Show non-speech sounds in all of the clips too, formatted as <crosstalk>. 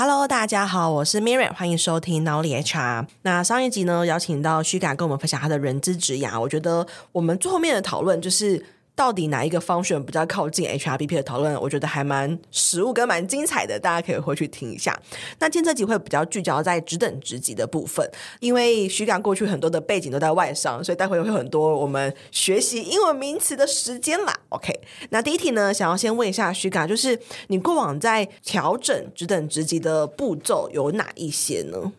Hello，大家好，我是 Miriam，欢迎收听脑里 HR。那上一集呢，邀请到虚感跟我们分享他的人资职涯。我觉得我们最后面的讨论就是。到底哪一个方选比较靠近 HRBP 的讨论？我觉得还蛮实务跟蛮精彩的，大家可以回去听一下。那今天这集会比较聚焦在职等职级的部分，因为徐岗过去很多的背景都在外商，所以待会会有很多我们学习英文名词的时间啦。OK，那第一题呢，想要先问一下徐岗就是你过往在调整职等职级的步骤有哪一些呢？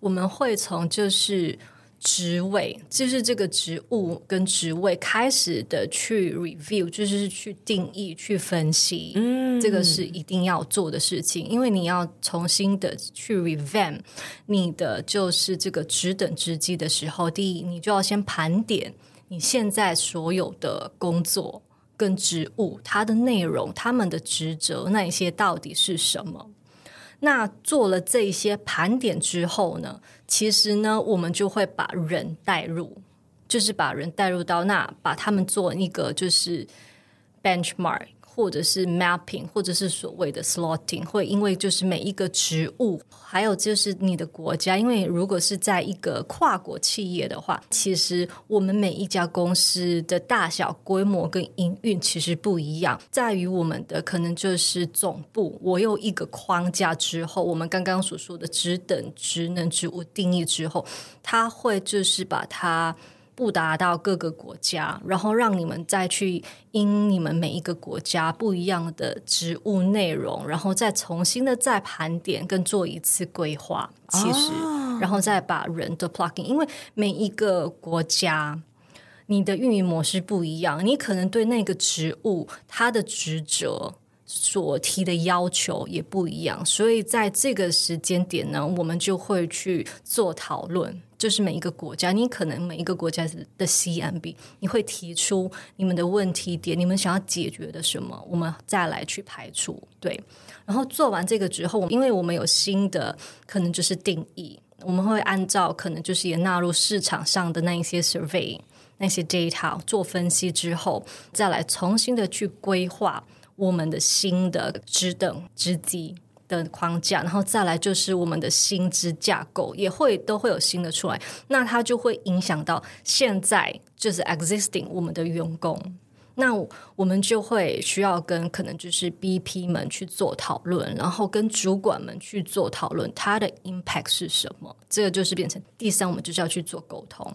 我们会从就是。职位就是这个职务跟职位开始的去 review，就是去定义、去分析，嗯，这个是一定要做的事情，因为你要重新的去 revamp 你的就是这个职等职级的时候，第一，你就要先盘点你现在所有的工作跟职务，它的内容、他们的职责那一些到底是什么。那做了这些盘点之后呢，其实呢，我们就会把人带入，就是把人带入到那，把他们做那个就是 benchmark。或者是 mapping，或者是所谓的 slotting，会因为就是每一个职务，还有就是你的国家，因为如果是在一个跨国企业的话，其实我们每一家公司的大小、规模跟营运其实不一样，在于我们的可能就是总部，我有一个框架之后，我们刚刚所说的职等、职能、职务定义之后，它会就是把它。布达到各个国家，然后让你们再去因你们每一个国家不一样的职务内容，然后再重新的再盘点跟做一次规划。其实，哦、然后再把人的 plugin，因为每一个国家你的运营模式不一样，你可能对那个职务它的职责所提的要求也不一样，所以在这个时间点呢，我们就会去做讨论。就是每一个国家，你可能每一个国家的 CMB，你会提出你们的问题点，你们想要解决的什么，我们再来去排除。对，然后做完这个之后，因为我们有新的可能就是定义，我们会按照可能就是也纳入市场上的那一些 survey 那些 data 做分析之后，再来重新的去规划我们的新的职等职级。的框架，然后再来就是我们的薪资架构也会都会有新的出来，那它就会影响到现在就是 existing 我们的员工，那我们就会需要跟可能就是 BP 们去做讨论，然后跟主管们去做讨论，它的 impact 是什么？这个就是变成第三，我们就是要去做沟通，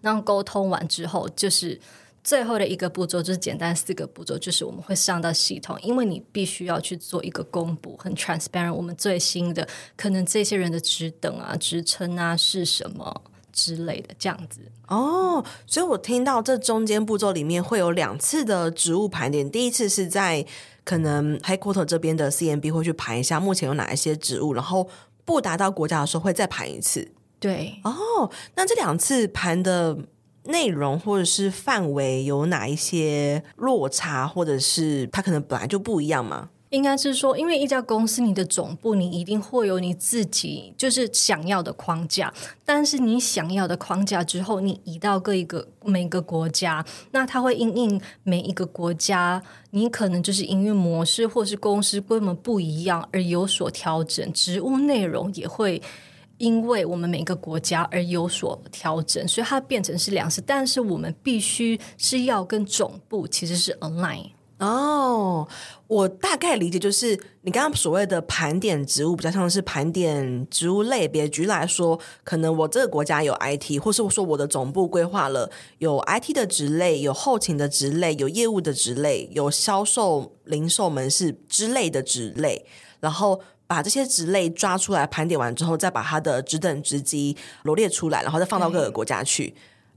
那沟通完之后就是。最后的一个步骤就是简单四个步骤，就是我们会上到系统，因为你必须要去做一个公布，很 transparent。我们最新的可能这些人的职等啊、职称啊是什么之类的，这样子。哦，所以我听到这中间步骤里面会有两次的职务盘点，第一次是在可能 headquarter 这边的 CMB 会去盘一下目前有哪一些职务，然后不达到国家的时候会再盘一次。对，哦，那这两次盘的。内容或者是范围有哪一些落差，或者是它可能本来就不一样吗？应该是说，因为一家公司，你的总部你一定会有你自己就是想要的框架，但是你想要的框架之后，你移到各一个每个国家，那它会因应每一个国家，你可能就是营运模式或是公司规模不一样而有所调整，职务内容也会。因为我们每个国家而有所调整，所以它变成是两次。但是我们必须是要跟总部其实是 align。哦，我大概理解就是你刚刚所谓的盘点职务，比较像是盘点职务类别。举例来说，可能我这个国家有 IT，或是说我的总部规划了有 IT 的职类，有后勤的职类，有业务的职类，有销售、零售门市之类的职类，然后。把这些职类抓出来盘点完之后，再把它的职等职级罗列出来，然后再放到各个国家去。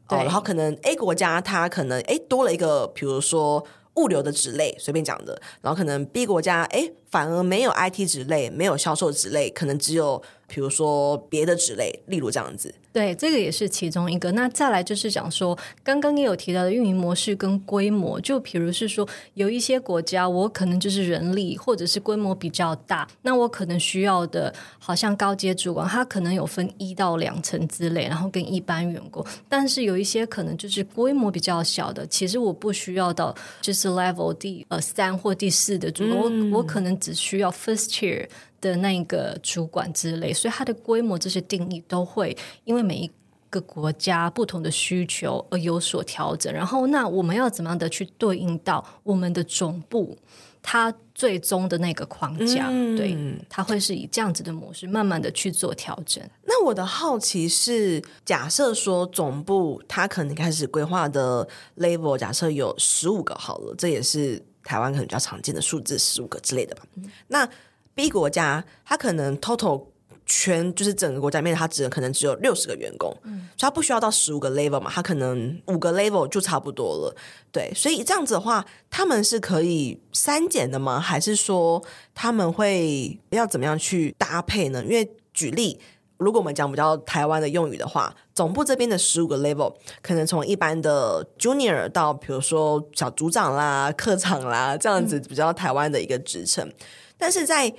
对，哦，然后可能 A 国家它可能哎多了一个，比如说物流的职类，随便讲的。然后可能 B 国家哎反而没有 IT 职类，没有销售职类，可能只有比如说别的职类，例如这样子。对，这个也是其中一个。那再来就是讲说，刚刚也有提到的运营模式跟规模，就比如是说，有一些国家我可能就是人力或者是规模比较大，那我可能需要的，好像高阶主管，他可能有分一到两层之类，然后跟一般员工。但是有一些可能就是规模比较小的，其实我不需要到就是 level 第呃三或第四的主管，嗯、我我可能只需要 first tier 的那个主管之类，所以它的规模这些定义都会因为每一个国家不同的需求而有所调整。然后，那我们要怎么样的去对应到我们的总部？它最终的那个框架，嗯、对，它会是以这样子的模式，慢慢的去做调整。那我的好奇是，假设说总部它可能开始规划的 level，假设有十五个好了，这也是台湾可能比较常见的数字，十五个之类的吧。嗯、那 B 国家它可能 total。全就是整个国家里面，它只能可能只有六十个员工，嗯，所以它不需要到十五个 level 嘛，它可能五个 level 就差不多了，对，所以这样子的话，他们是可以删减的吗？还是说他们会要怎么样去搭配呢？因为举例，如果我们讲比较台湾的用语的话，总部这边的十五个 level，可能从一般的 junior 到比如说小组长啦、科长啦这样子比较台湾的一个职称，嗯，但是在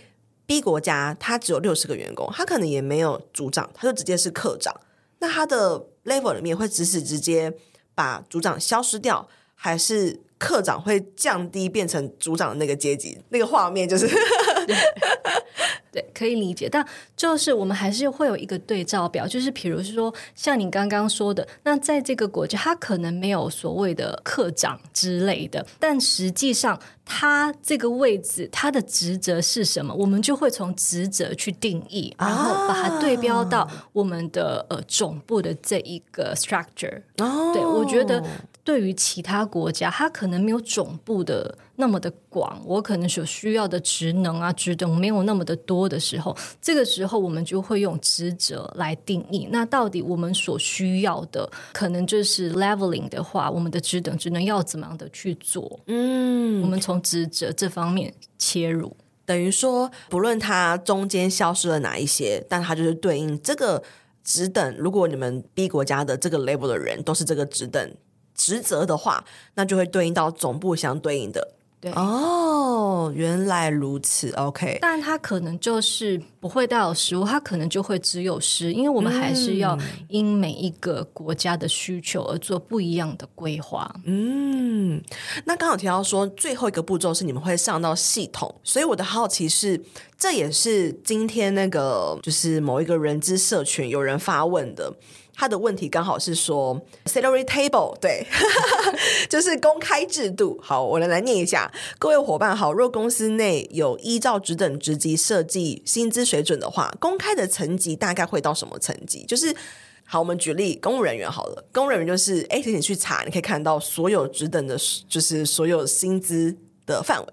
B 国家，他只有六十个员工，他可能也没有组长，他就直接是课长。那他的 level 里面会直直直接把组长消失掉，还是课长会降低变成组长的那个阶级？那个画面就是。对，可以理解，但就是我们还是会有一个对照表，就是比如说像你刚刚说的，那在这个国家，他可能没有所谓的课长之类的，但实际上他这个位置他的职责是什么，我们就会从职责去定义，然后把它对标到我们的呃总部的这一个 structure。哦，对，我觉得。对于其他国家，它可能没有总部的那么的广，我可能所需要的职能啊、职等没有那么的多的时候，这个时候我们就会用职责来定义。那到底我们所需要的，可能就是 leveling 的话，我们的职等职能要怎么样的去做？嗯，我们从职责这方面切入，等于说，不论它中间消失了哪一些，但它就是对应这个职等。如果你们 B 国家的这个 label 的人都是这个职等。职责的话，那就会对应到总部相对应的。对哦，原来如此。OK，但它可能就是不会带有食物，它可能就会只有食，因为我们还是要因每一个国家的需求而做不一样的规划。嗯，那刚好提到说最后一个步骤是你们会上到系统，所以我的好奇是，这也是今天那个就是某一个人资社群有人发问的。他的问题刚好是说 salary table，对，<laughs> 就是公开制度。好，我来来念一下，各位伙伴好。若公司内有依照职等职级设计薪资水准的话，公开的层级大概会到什么层级？就是好，我们举例公务人员好了，公务人员就是哎，请你去查，你可以看到所有职等的，就是所有薪资的范围。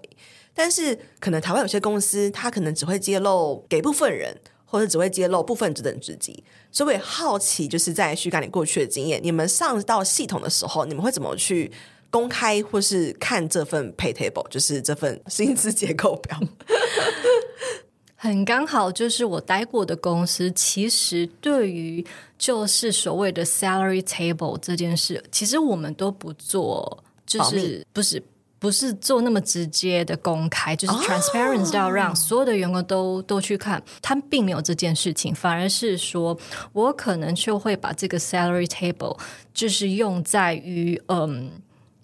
但是可能台湾有些公司，他可能只会揭露给部分人。或者只会揭露部分职等职级，所以我也好奇，就是在旭干你过去的经验，你们上到系统的时候，你们会怎么去公开或是看这份 pay table，就是这份薪资结构表？<laughs> 很刚好，就是我待过的公司，其实对于就是所谓的 salary table 这件事，其实我们都不做，就是不是。不是做那么直接的公开，就是 transparency 要让所有的员工都、oh. 都去看，他们并没有这件事情，反而是说我可能就会把这个 salary table 就是用在于嗯。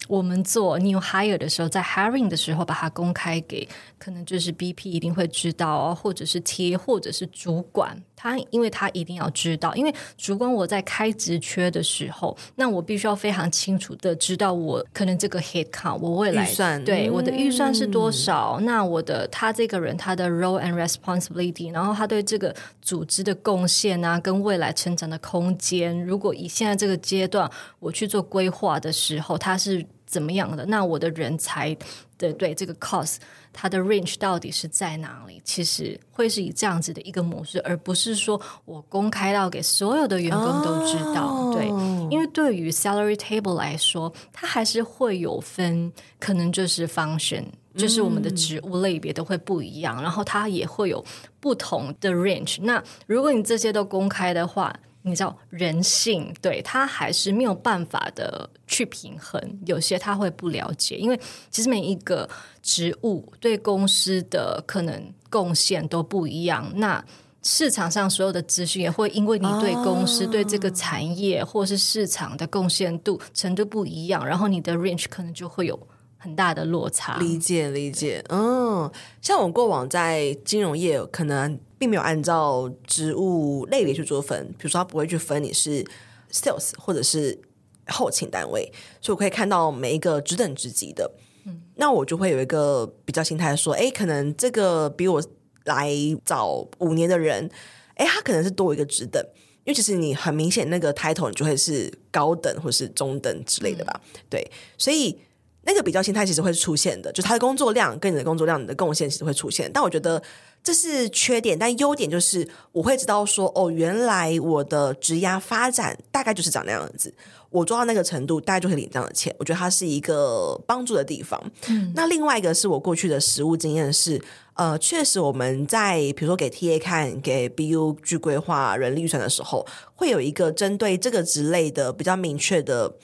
我们做 new hire 的时候，在 hiring 的时候把它公开给，可能就是 BP 一定会知道哦，或者是贴，或者是主管，他因为他一定要知道，因为主管我在开职缺的时候，那我必须要非常清楚的知道我可能这个 head count，我未来预算对我的预算是多少，嗯、那我的他这个人他的 role and responsibility，然后他对这个组织的贡献啊，跟未来成长的空间，如果以现在这个阶段我去做规划的时候，他是。怎么样的？那我的人才的对这个 cost，它的 range 到底是在哪里？其实会是以这样子的一个模式，而不是说我公开到给所有的员工都知道。Oh. 对，因为对于 salary table 来说，它还是会有分，可能就是 function，就是我们的职务类别都会不一样，嗯、然后它也会有不同的 range。那如果你这些都公开的话，你知道人性，对，它还是没有办法的去平衡，有些他会不了解，因为其实每一个职务对公司的可能贡献都不一样。那市场上所有的资讯也会因为你对公司、对这个产业或是市场的贡献度程度不一样，然后你的 range 可能就会有很大的落差。理解理解，嗯，像我过往在金融业，可能并没有按照职务类别去做分，比如说他不会去分你是 sales 或者是后勤单位，所以我可以看到每一个职等职级的，嗯，那我就会有一个比较心态说，哎，可能这个比我来早五年的人，哎，他可能是多一个职等。因为其实你很明显那个 title 你就会是高等或是中等之类的吧，嗯、对，所以那个比较心态其实会是出现的，就他的工作量跟你的工作量你的贡献其实会出现，但我觉得这是缺点，但优点就是我会知道说哦，原来我的职涯发展大概就是长那样子，我做到那个程度大概就可以领这样的钱，我觉得它是一个帮助的地方。嗯，那另外一个是我过去的实务经验是。呃，确实，我们在比如说给 TA 看、给 BU 去规划人力预算的时候，会有一个针对这个职类的比较明确的，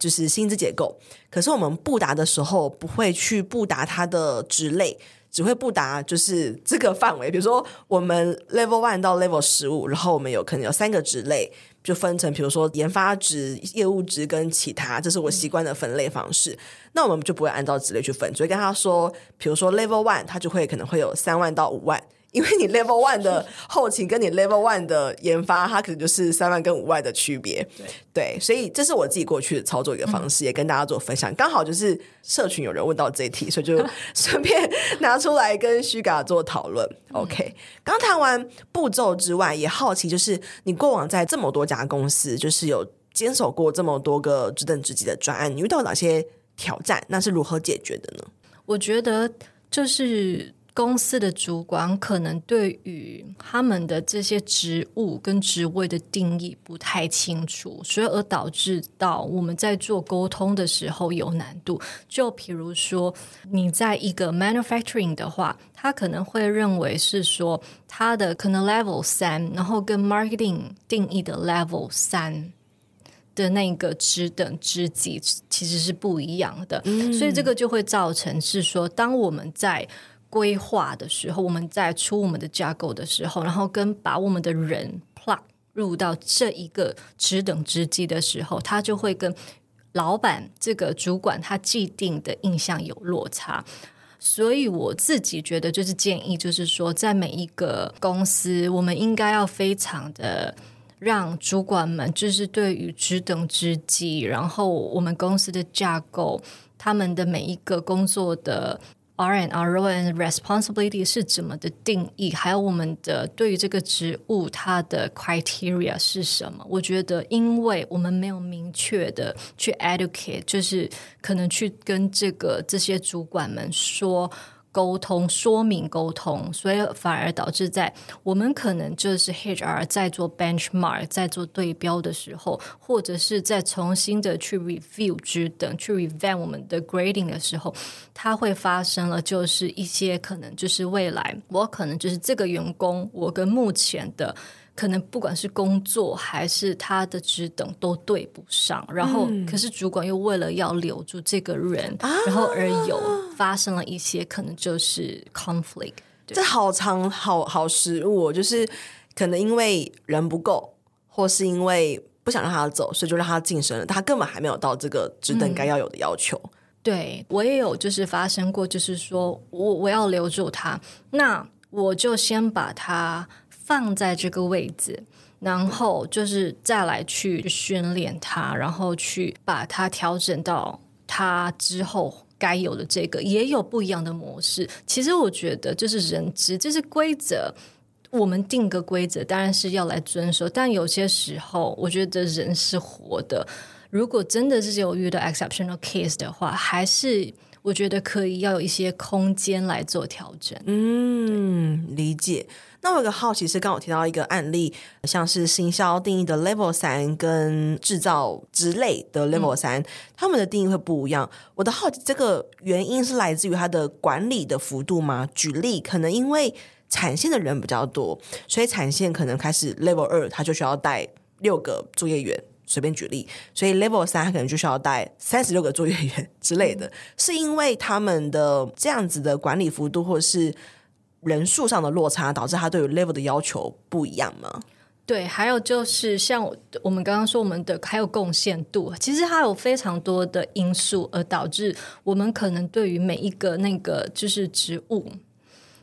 就是薪资结构。可是我们布达的时候，不会去布达它的职类，只会不达就是这个范围。比如说，我们 Level One 到 Level 十五，然后我们有可能有三个职类。就分成，比如说研发职、业务职跟其他，这是我习惯的分类方式。那我们就不会按照职类去分，只会跟他说，比如说 Level One，他就会可能会有三万到五万。因为你 Level One 的后勤跟你 Level One 的研发，它可能就是三万跟五万的区别。对，对，所以这是我自己过去的操作一个方式，嗯、也跟大家做分享。刚好就是社群有人问到这一题，所以就 <laughs> 顺便拿出来跟 Suga 做讨论。嗯、OK，刚谈完步骤之外，也好奇就是你过往在这么多家公司，就是有坚守过这么多个职等职级的专案，你遇到哪些挑战？那是如何解决的呢？我觉得就是。公司的主管可能对于他们的这些职务跟职位的定义不太清楚，所以而导致到我们在做沟通的时候有难度。就比如说，你在一个 manufacturing 的话，他可能会认为是说他的可能 level 三，然后跟 marketing 定义的 level 三的那个职等职级其实是不一样的，嗯、所以这个就会造成是说，当我们在规划的时候，我们在出我们的架构的时候，然后跟把我们的人 plug 入到这一个职等职级的时候，他就会跟老板这个主管他既定的印象有落差。所以我自己觉得，就是建议，就是说，在每一个公司，我们应该要非常的让主管们，就是对于职等职级，然后我们公司的架构，他们的每一个工作的。R and RO and responsibility 是怎么的定义？还有我们的对于这个职务它的 criteria 是什么？我觉得，因为我们没有明确的去 educate，就是可能去跟这个这些主管们说。沟通说明沟通，所以反而导致在我们可能就是 HR 在做 benchmark，在做对标的时候，或者是在重新的去 review 之等去 revamp 我们的 grading 的时候，它会发生了，就是一些可能就是未来我可能就是这个员工，我跟目前的。可能不管是工作还是他的职等都对不上，然后可是主管又为了要留住这个人，嗯、然后而有发生了一些可能就是 conflict。这好长好好实务，就是可能因为人不够，或是因为不想让他走，所以就让他晋升了，他根本还没有到这个职等该要有的要求。嗯、对我也有就是发生过，就是说我我要留住他，那我就先把他。放在这个位置，然后就是再来去训练它，然后去把它调整到它之后该有的这个，也有不一样的模式。其实我觉得，就是人知，这是规则，我们定个规则，当然是要来遵守。但有些时候，我觉得人是活的，如果真的是有遇到 exceptional case 的话，还是。我觉得可以要有一些空间来做调整。嗯，理解。那我有个好奇是，刚我提到一个案例，像是行销定义的 Level 三跟制造之类的 Level 三，嗯，他们的定义会不一样。我的好奇，这个原因是来自于它的管理的幅度吗？举例，可能因为产线的人比较多，所以产线可能开始 Level 二，他就需要带六个作业员。随便举例，所以 Level 三他可能就需要带三十六个作业员之类的，是因为他们的这样子的管理幅度或者是人数上的落差，导致他对于 Level 的要求不一样吗？对，还有就是像我们刚刚说，我们的还有贡献度，其实它有非常多的因素，而导致我们可能对于每一个那个就是职务。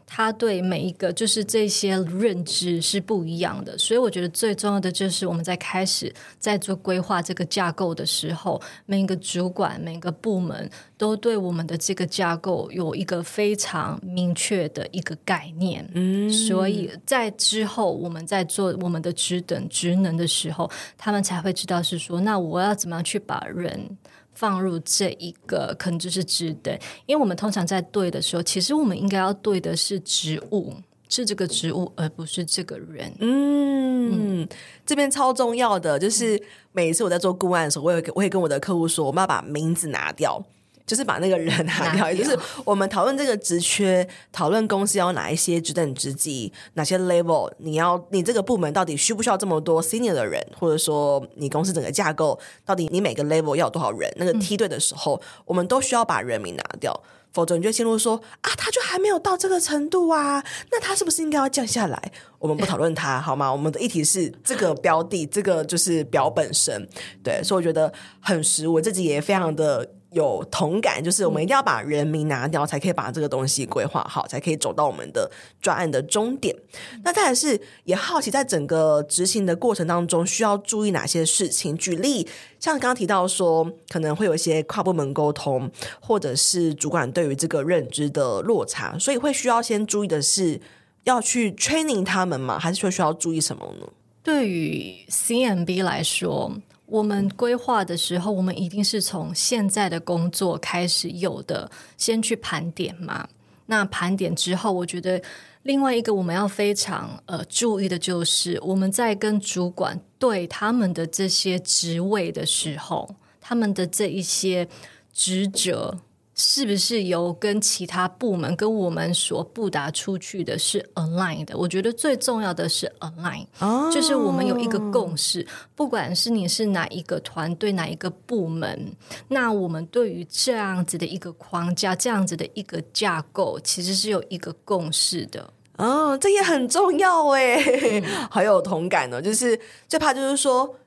他对每一个就是这些认知是不一样的，所以我觉得最重要的就是我们在开始在做规划这个架构的时候，每一个主管、每个部门都对我们的这个架构有一个非常明确的一个概念。嗯，所以在之后我们在做我们的职等职能的时候，他们才会知道是说，那我要怎么样去把人。放入这一个可能就是枝等，因为我们通常在对的时候，其实我们应该要对的是植物，是这个植物，而不是这个人。嗯，嗯，这边超重要的就是每一次我在做顾案的时候，我也我会跟我的客户说，我们要把名字拿掉。就是把那个人 <laughs> 拿掉，也就是我们讨论这个职缺，讨论公司要哪一些职等职级，哪些 level，你要你这个部门到底需不需要这么多 senior 的人，或者说你公司整个架构到底你每个 level 要有多少人，那个梯队的时候，嗯，我们都需要把人名拿掉，否则你就陷入说啊，他就还没有到这个程度啊，那他是不是应该要降下来？我们不讨论他好吗？我们的议题是这个标的，这个就是表本身，对，所以我觉得很实，我自己也非常的。有同感，就是我们一定要把人名拿掉，才可以把这个东西规划好，才可以走到我们的专案的终点。那再来是也好奇，在整个执行的过程当中，需要注意哪些事情？举例，像刚刚提到说，可能会有一些跨部门沟通，或者是主管对于这个认知的落差，所以会需要先注意的是，要去 training 他们吗？还是说需要注意什么呢？对于 CMB 来说。我们规划的时候，我们一定是从现在的工作开始有的，先去盘点嘛。那盘点之后，我觉得另外一个我们要非常呃注意的就是，我们在跟主管对他们的这些职位的时候，他们的这一些职责。是不是有跟其他部门跟我们所布达出去的是 align 的？我觉得最重要的是 align，哦，就是我们有一个共识，不管是你是哪一个团队、哪一个部门，那我们对于这样子的一个框架、这样子的一个架构，其实是有一个共识的。哦，这也很重要哎，嗯，<laughs> 好有同感哦。就是最怕就是说，哎。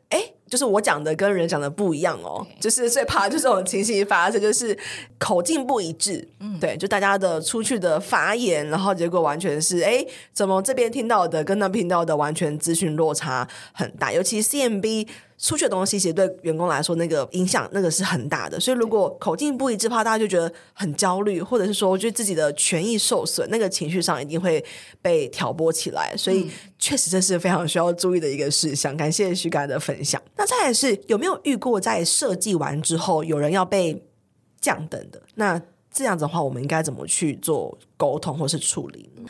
就是我讲的跟人讲的不一样哦，就是最怕就是这种情形发生，就是口径不一致。嗯，对，就大家的出去的发言，然后结果完全是哎，怎么这边听到的跟那边听到的完全资讯落差很大，尤其 CMB。出去的东西其实对员工来说，那个影响那个是很大的。所以如果口径不一致怕，大家就觉得很焦虑，或者是说，觉得自己的权益受损，那个情绪上一定会被挑拨起来。所以确实这是非常需要注意的一个事项。感谢徐刚的分享。那再来是有没有遇过在设计完之后有人要被降等的？那这样子的话，我们应该怎么去做沟通或是处理呢？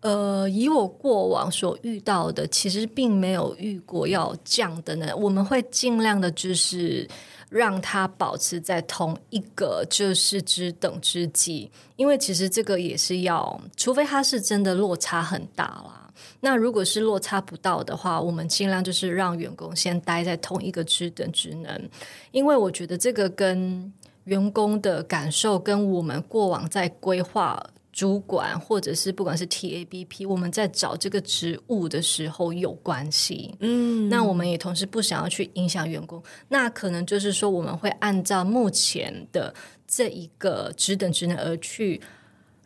呃，以我过往所遇到的，其实并没有遇过要降的呢。我们会尽量的，就是让他保持在同一个就是职等职级，因为其实这个也是要，除非他是真的落差很大啦。那如果是落差不到的话，我们尽量就是让员工先待在同一个职等职能，因为我觉得这个跟员工的感受跟我们过往在规划。主管或者是不管是 TABP，我们在找这个职务的时候有关系。嗯，那我们也同时不想要去影响员工，那可能就是说我们会按照目前的这一个职等职能而去。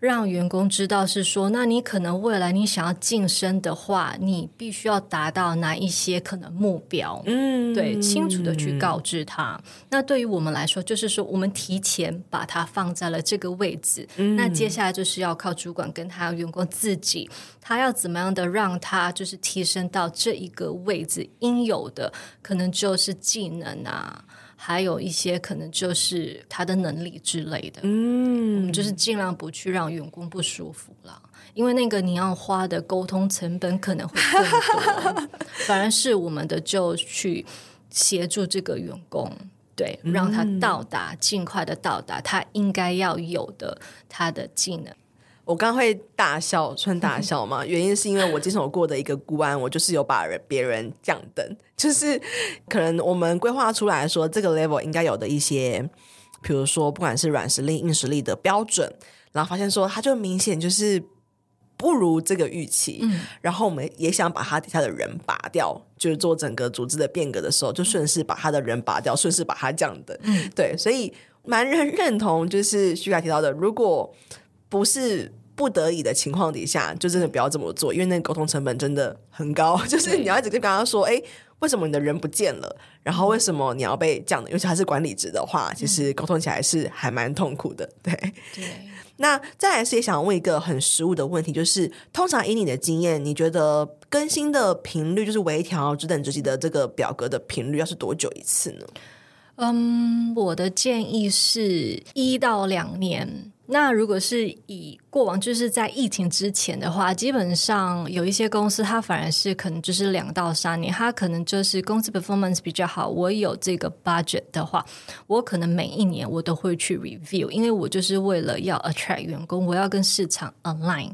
让员工知道是说，那你可能未来你想要晋升的话，你必须要达到哪一些可能目标？嗯，对，清楚的去告知他。那对于我们来说，就是说我们提前把它放在了这个位置。嗯，那接下来就是要靠主管跟他员工自己，他要怎么样的让他就是提升到这一个位置应有的，可能就是技能啊。还有一些可能就是他的能力之类的，嗯，我们就是尽量不去让员工不舒服了，因为那个你要花的沟通成本可能会更多，反而是我们的就去协助这个员工，对，让他到达尽快的到达他应该要有的他的技能。我刚会大笑，算大笑嘛？原因是因为我接手过的一个孤案，我就是有把人别人降等，就是可能我们规划出来说这个 level 应该有的一些，比如说不管是软实力、硬实力的标准，然后发现说他就明显就是。不如这个预期，嗯，然后我们也想把他底下的人拔掉，就是做整个组织的变革的时候，就顺势把他的人拔掉，顺势把他降等，嗯，对，所以蛮认认同，就是徐凯提到的，如果不是不得已的情况底下，就真的不要这么做，因为那个沟通成本真的很高，<laughs> 就是你要一直跟他说，哎。为什么你的人不见了？然后为什么你要被降的？尤其他是管理职的话，其实沟通起来是还蛮痛苦的。对，对。<laughs> 那再来是也想问一个很实务的问题，就是通常以你的经验，你觉得更新的频率，就是微调职等职级的这个表格的频率，要是多久一次呢？嗯，我的建议是一到两年。那如果是以过往就是在疫情之前的话，基本上有一些公司它反而是可能就是两到三年，它可能就是公司 performance 比较好，我有这个 budget 的话，我可能每一年我都会去 review，因为我就是为了要 attract 员工，我要跟市场 align，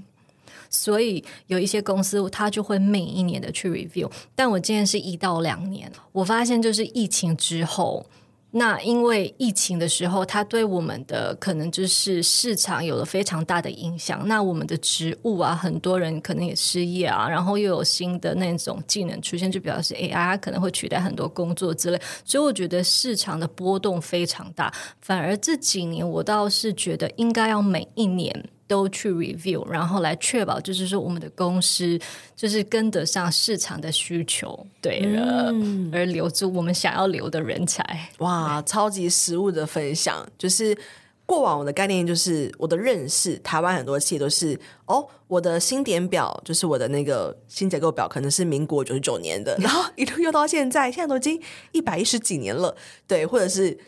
所以有一些公司它就会每一年的去 review，但我今天是一到两年，我发现就是疫情之后。那因为疫情的时候，它对我们的可能就是市场有了非常大的影响。那我们的职务啊，很多人可能也失业啊，然后又有新的那种技能出现，就表示 AI 可能会取代很多工作之类。所以我觉得市场的波动非常大。反而这几年，我倒是觉得应该要每一年。都去 review，然后来确保，就是说我们的公司就是跟得上市场的需求，对了，嗯、而留住我们想要留的人才。哇，超级实物的分享，就是过往我的概念就是我的认识，台湾很多企业都是哦，我的薪点表就是我的那个薪结构表，可能是民国九十九年的，然后一路用到现在，现在都已经一百一十几年了，对，或者是。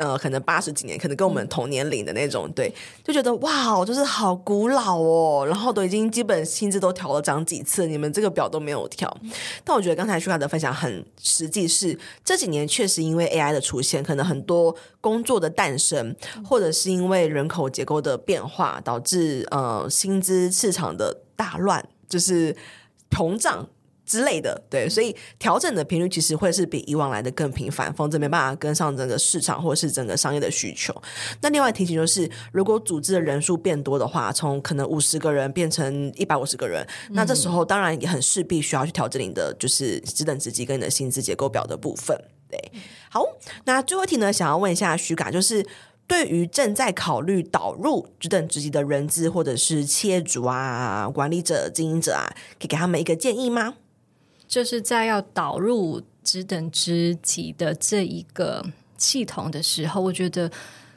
呃，可能八十几年，可能跟我们同年龄的那种，对，就觉得哇，就是好古老哦。然后都已经基本薪资都调了涨几次，你们这个表都没有调。但我觉得刚才徐凯的分享很实际是，是这几年确实因为 AI 的出现，可能很多工作的诞生，或者是因为人口结构的变化，导致呃薪资市场的大乱，就是膨胀。之类的，对，所以调整的频率其实会是比以往来的更频繁，否则没办法跟上整个市场或者是整个商业的需求。那另外提醒就是，如果组织的人数变多的话，从可能五十个人变成一百五十个人，嗯，那这时候当然也很势必需要去调整你的就是职等职级跟你的薪资结构表的部分。对，好，那最后一题呢，想要问一下徐嘎，就是对于正在考虑导入职等职级的人资或者是企业主啊、管理者、经营者啊，可以给他们一个建议吗？就是在要导入职等职级的这一个系统的时候，我觉得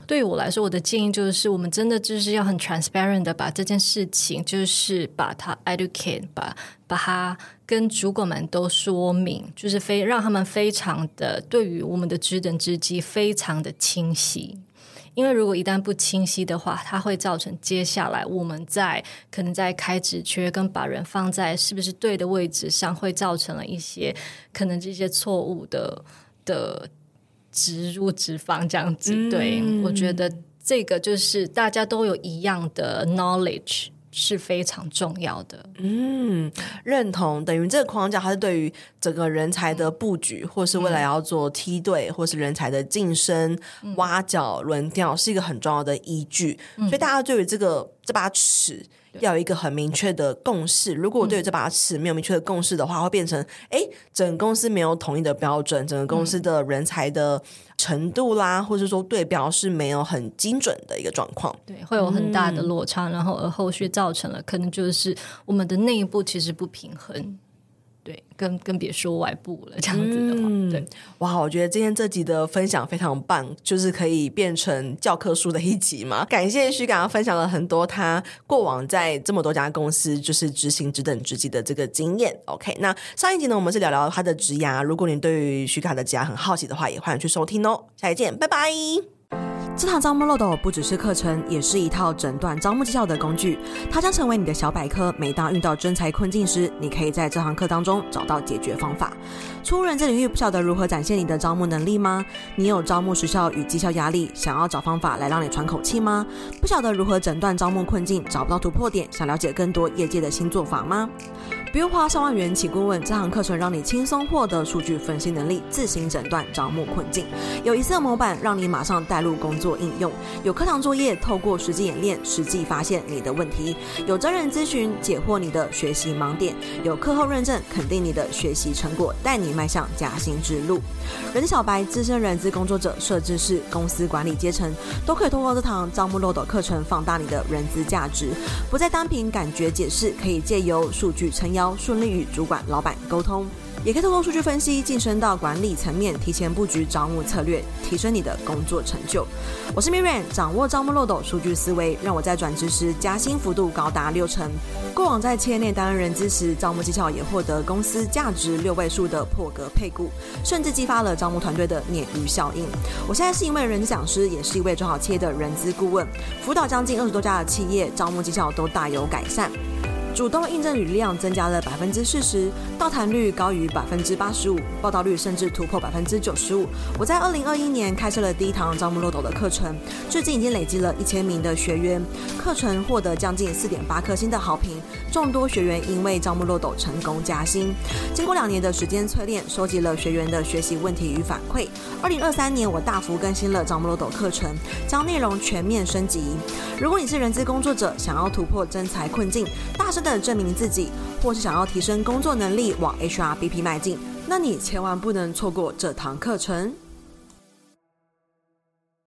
对于我来说，我的建议就是，我们真的就是要很 transparent 的把这件事情，就是把它 educate，把把它跟主管们都说明，就是非让他们非常的对于我们的职等职级非常的清晰。因为如果一旦不清晰的话，它会造成接下来我们在可能在开职缺跟把人放在是不是对的位置上，会造成了一些可能这些错误的的植入脂肪这样子。嗯、对，我觉得这个就是大家都有一样的 knowledge。是非常重要的。嗯，认同。等于这个框架，它是对于整个人才的布局，或是未来要做梯队，或是人才的晋升、挖角、轮调，是一个很重要的依据。所以大家对于这个这把尺。要有一个很明确的共识。如果我对这把尺没有明确的共识的话，会变成哎，整个公司没有统一的标准，整个公司的人才的程度啦，或者说对标是没有很精准的一个状况。对，会有很大的落差，嗯、然后而后续造成了可能就是我们的内部其实不平衡。对，更更别说外部了，这样子的话，嗯、对，哇，我觉得今天这集的分享非常棒，就是可以变成教科书的一集嘛。感谢徐刚刚分享了很多他过往在这么多家公司就是执行职等职级的这个经验。OK，那上一集呢，我们是聊聊他的职涯。如果你对于徐卡的职涯很好奇的话，也欢迎去收听哦。下一见，拜拜。这堂招募漏斗不只是课程，也是一套诊断招募绩效的工具。它将成为你的小百科。每当遇到真才困境时，你可以在这堂课当中找到解决方法。初入人这领域，不晓得如何展现你的招募能力吗？你有招募时效与绩效压力，想要找方法来让你喘口气吗？不晓得如何诊断招募困境，找不到突破点，想了解更多业界的新做法吗？不用花上万元请顾问，这堂课程让你轻松获得数据分析能力，自行诊断招募困境。有一次模板让你马上带入工作应用，有课堂作业，透过实际演练，实际发现你的问题，有真人咨询解惑你的学习盲点，有课后认证肯定你的学习成果，带你迈向加薪之路。人小白、资深人资工作者、设计师、公司管理阶层，都可以通过这堂招募漏斗课程放大你的人资价值，不再单凭感觉解释，可以借由数据撑腰。顺利与主管、老板沟通，也可以透过数据分析晋升到管理层面，提前布局招募策略，提升你的工作成就。我是 Mirian，掌握招募漏斗数据思维，让我在转职时加薪幅度高达六成。过往在企业内担任人资时，招募绩效也获得公司价值六位数的破格配股，甚至激发了招募团队的鲶鱼效应。我现在是一位人资讲师，也是一位做好企业的人资顾问，辅导将近二十多家的企业，招募绩效都大有改善。主动应征履量增加了百分之四十，到谈率高于百分之八十五，报道率甚至突破百分之九十五。我在二零二一年开设了第一堂招募漏斗的课程，至今已经累积了一千名的学员，课程获得将近四点八颗星的好评，众多学员因为招募漏斗成功加薪。经过两年的时间淬炼，收集了学员的学习问题与反馈。二零二三年，我大幅更新了招募漏斗课程，将内容全面升级。如果你是人资工作者，想要突破真才困境，大声的证明自己，或是想要提升工作能力，往 HRBP 迈进，那你千万不能错过这堂课程。